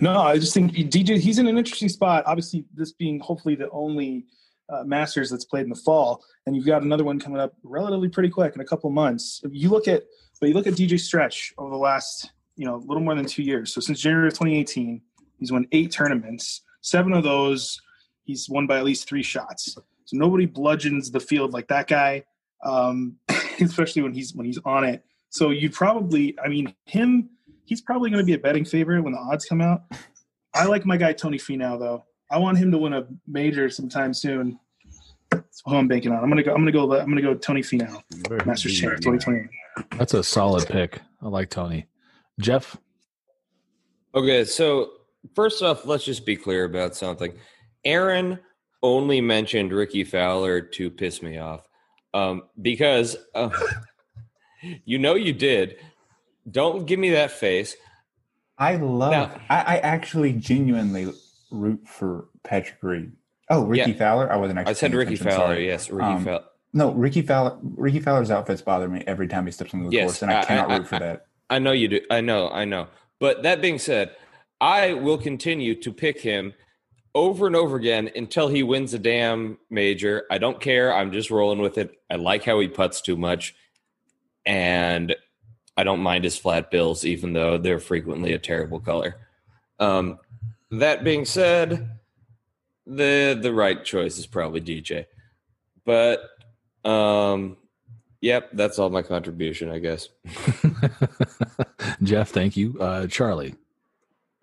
No, I just think DJ. He's in an interesting spot. Obviously, this being hopefully the only uh, Masters that's played in the fall, and you've got another one coming up relatively pretty quick in a couple months. You look at, but you look at DJ Stretch over the last, you know, a little more than two years. So since January of 2018, he's won eight tournaments. Seven of those, he's won by at least three shots. So nobody bludgeons the field like that guy, um, especially when he's when he's on it. So you probably, I mean, him he's probably going to be a betting favorite when the odds come out. I like my guy Tony Finau though. I want him to win a major sometime soon. That's who I'm banking on. I'm gonna go. I'm gonna go. I'm gonna go. Tony Finau, Masters Champ, 2020. That's a solid pick. I like Tony. Jeff. Okay, so first off, let's just be clear about something. Aaron only mentioned Rickie Fowler to piss me off um, because uh, you know you did. Don't give me that face. I love. Now- I, I actually genuinely root for Patrick Reed. Oh, Rickie Yeah. Fowler. I wasn't actually. I said Rickie attention, Fowler. sorry. Yes, Rickie Um, Fowler. No, Rickie Fowler. Rickie Fowler's outfits bother me every time he steps on the Yes, course, and I I- cannot I- root for that. I know you do. I know. I know. But that being said, I will continue to pick him over and over again until he wins a damn major. I don't care. I'm just rolling with it. I like how he puts too much, and I don't mind his flat bills, even though they're frequently a terrible color. Um, that being said, the the right choice is probably DJ. But um, yep, that's all my contribution, I guess. Jeff, thank you. Uh, Charlie.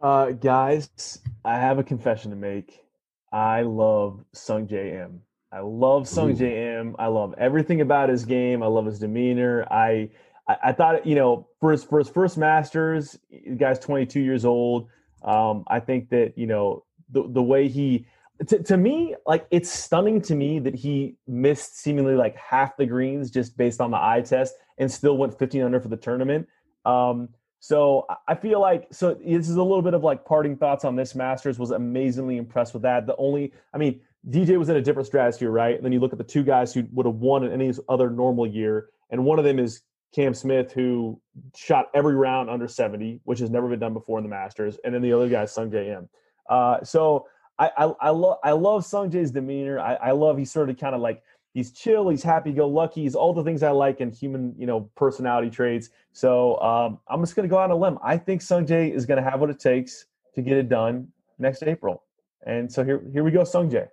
Uh, guys, I have a confession to make. I love Sungjae Im. I love Sungjae Im. I love everything about his game. I love his demeanor. I, I I thought you know for his for his first Masters, the guy's 22 years old. Um, I think that you know the the way he to, to me like it's stunning to me that he missed seemingly like half the greens just based on the eye test and still went 15 under for the tournament. Um, so I- I feel like so this is a little bit of like parting thoughts on this Masters. Was amazingly impressed with that. The only, I mean, DJ was in a different stratosphere, right? And then you look at the two guys who would have won in any other normal year, and one of them is Cam Smith, who shot every round under 70, which has never been done before in the Masters, and then the other guy Sungjae Im. Uh, so I I, I love I love Sung demeanor. I, I love he's sort of kind of like he's chill, he's happy go lucky, he's all the things I like in human, you know, personality traits. So um, I'm just gonna go out on a limb. I think Sung Jae is gonna have what it takes to get it done next April. And so here here we go, Sung Jae.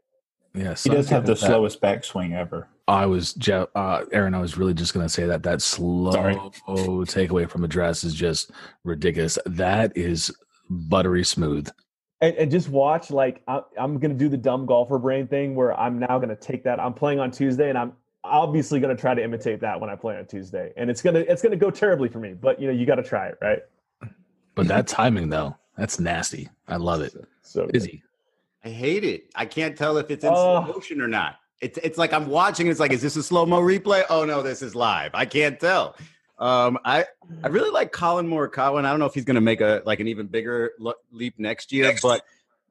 Yes, He does have the slowest backswing ever. I was Jeff, uh, Aaron. I was really just going to say that that slow Sorry. takeaway from address is just ridiculous. That is buttery smooth. And, and just watch, like I, I'm gonna do the dumb golfer brain thing where I'm now gonna take that. I'm playing on Tuesday, and I'm obviously gonna try to imitate that when I play on Tuesday. And it's gonna it's gonna go terribly for me, but you know you got to try it, right? But that timing though, that's nasty. I love it. So good. I hate it. I can't tell if it's in Oh. slow motion or not. It's it's like I'm watching. It's like, is this a slow mo replay? Oh no, this is live. I can't tell. Um, I I really like Collin Morikawa, and I don't know if he's going to make a like an even bigger leap next year. But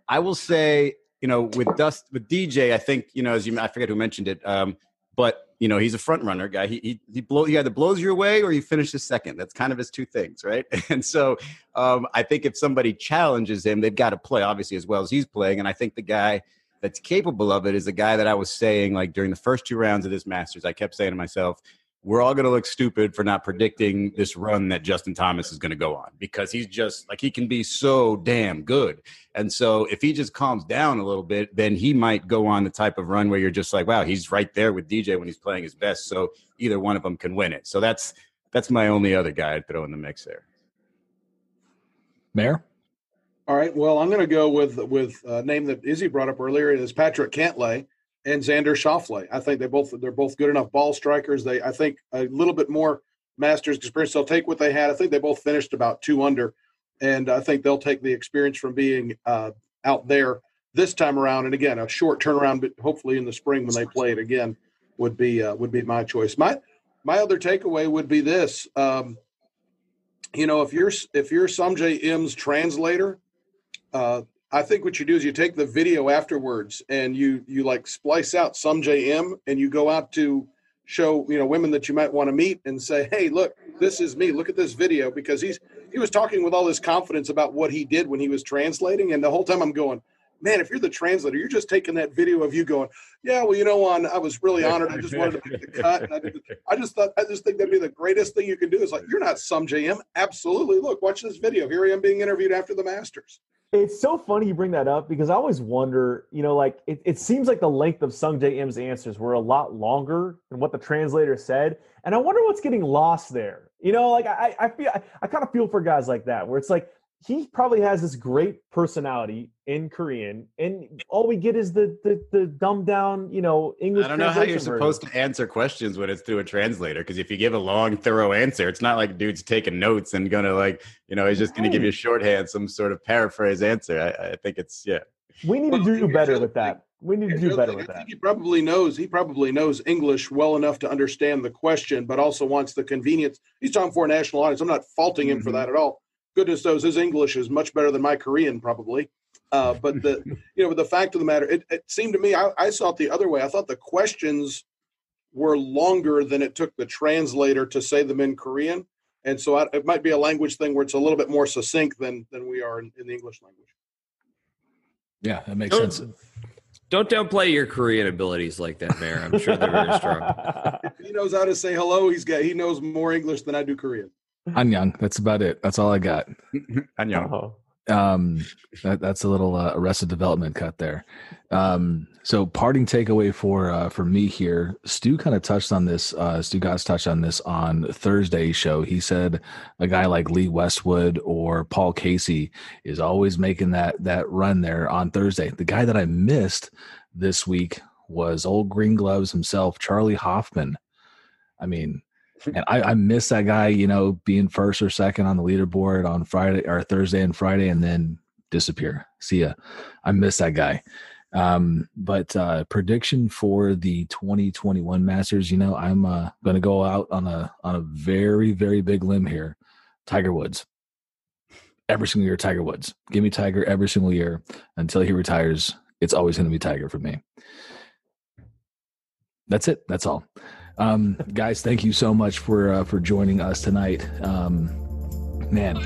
I will say, you know, with Dust with DJ, I think you know, as you I forget who mentioned it. Um, but you know, he's a front runner guy. He he he blow he either blows your way or he finishes second. That's kind of his two things, right? And so um, I think if somebody challenges him, they've got to play obviously as well as he's playing. And I think the guy that's capable of it is the guy that I was saying like during the first two rounds of this Masters. I kept saying to myself, we're all going to look stupid for not predicting this run that Justin Thomas is going to go on because he's just like he can be so damn good. And so if he just calms down a little bit, then he might go on the type of run where you're just like, wow, he's right there with DJ when he's playing his best. So either one of them can win it. So that's that's my only other guy I'd throw in the mix there. Mayor. All right. Well, I'm going to go with with a name that Izzy brought up earlier. It is Patrick Cantlay and Xander Schauffele. I think they both they're both good enough ball strikers. They I think a little bit more Masters experience. They'll take what they had. I think they both finished about two under, and I think they'll take the experience from being uh, out there this time around. And again, a short turnaround, but hopefully in the spring when they play it again would be uh, would be my choice. My my other takeaway would be this. Um, you know, if you're if you're Sungjae Im's translator, uh, I think what you do is you take the video afterwards and you you like splice out Sungjae Im and you go out to show you know women that you might want to meet and say, "Hey, look, this is me. Look at this video." Because he's he was talking with all this confidence about what he did when he was translating, and the whole time I'm going, "Man, if you're the translator, you're just taking that video of you going, yeah, well, you know, on I was really honored. I just wanted to make the cut, and I, did, I just thought I just think that'd be the greatest thing you can do. Is like you're not Sungjae Im. Absolutely, look, watch this video. Here I am being interviewed after the Masters. It's so funny you bring that up because I always wonder, you know, like it, it seems like the length of Sung Sungjae Im's answers were a lot longer than what the translator said. And I wonder what's getting lost there. You know, like I, I feel I, I kind of feel for guys like that where it's like he probably has this great personality in Korean, and all we get is the the, the dumbed down, you know, English. I don't know how you're supposed to answer questions when it's through a translator. Because if you give a long, thorough answer, it's not like dude's taking notes and gonna like, you know, he's just gonna give you a shorthand, some sort of paraphrase answer. I, I think it's yeah. We need to do better with that. We need to do better with that. He probably knows. He probably knows English well enough to understand the question, but also wants the convenience. He's talking for a national audience. I'm not faulting him mm-hmm. for that at all goodness knows his English is much better than my Korean, probably. Uh, but the you know the fact of the matter, it, it seemed to me I, I, saw it the other way. I thought the questions were longer than it took the translator to say them in Korean, and so I, it might be a language thing where it's a little bit more succinct than than we are in, in the English language. Yeah, that makes don't, sense. Don't downplay your Korean abilities like that, Mayor. I'm sure they're very strong. he knows how to say hello. He's got he knows more English than I do Korean. Anyang. That's about it. That's all I got. Anyang. Oh. Um, that, that's a little uh, Arrested Development cut there. Um, so parting takeaway for uh, for me here. Stu kind of touched on this. Uh, Stu Goss touched on this on Thursday's show. He said a guy like Lee Westwood or Paul Casey is always making that that run there on Thursday. The guy that I missed this week was old Green Gloves himself, Charley Hoffman. I mean, and I, I miss that guy, you know, being first or second on the leaderboard on Friday or Thursday and Friday, and then disappear. See ya. I miss that guy. Um, but uh, prediction for the 2021 Masters, you know, I'm uh, going to go out on a on a very very big limb here. Tiger Woods. Every single year, Tiger Woods. Give me Tiger every single year until he retires. It's always going to be Tiger for me. That's it. That's all. Um, guys, thank you so much for uh, for joining us tonight. Um, man,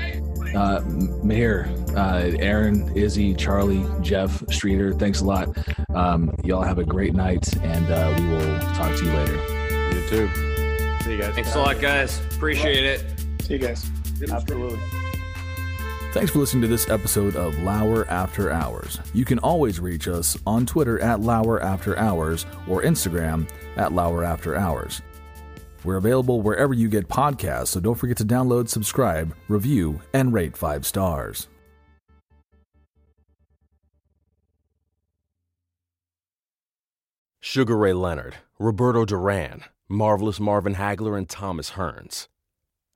uh, Mayor, uh, Aaron, Izzy, Charlie, Jeff, Streeter, thanks a lot. Um, y'all have a great night, and uh, we will talk to you later. You too. See you guys. Thanks a lot, guys. Appreciate it. See you guys. Absolutely. Thanks for listening to this episode of Lauer After Hours. You can always reach us on Twitter at Lauer After Hours or Instagram at Lauer After Hours. We're available wherever you get podcasts, so don't forget to download, subscribe, review, and rate five stars. Sugar Ray Leonard, Roberto Duran, Marvelous Marvin Hagler, and Thomas Hearns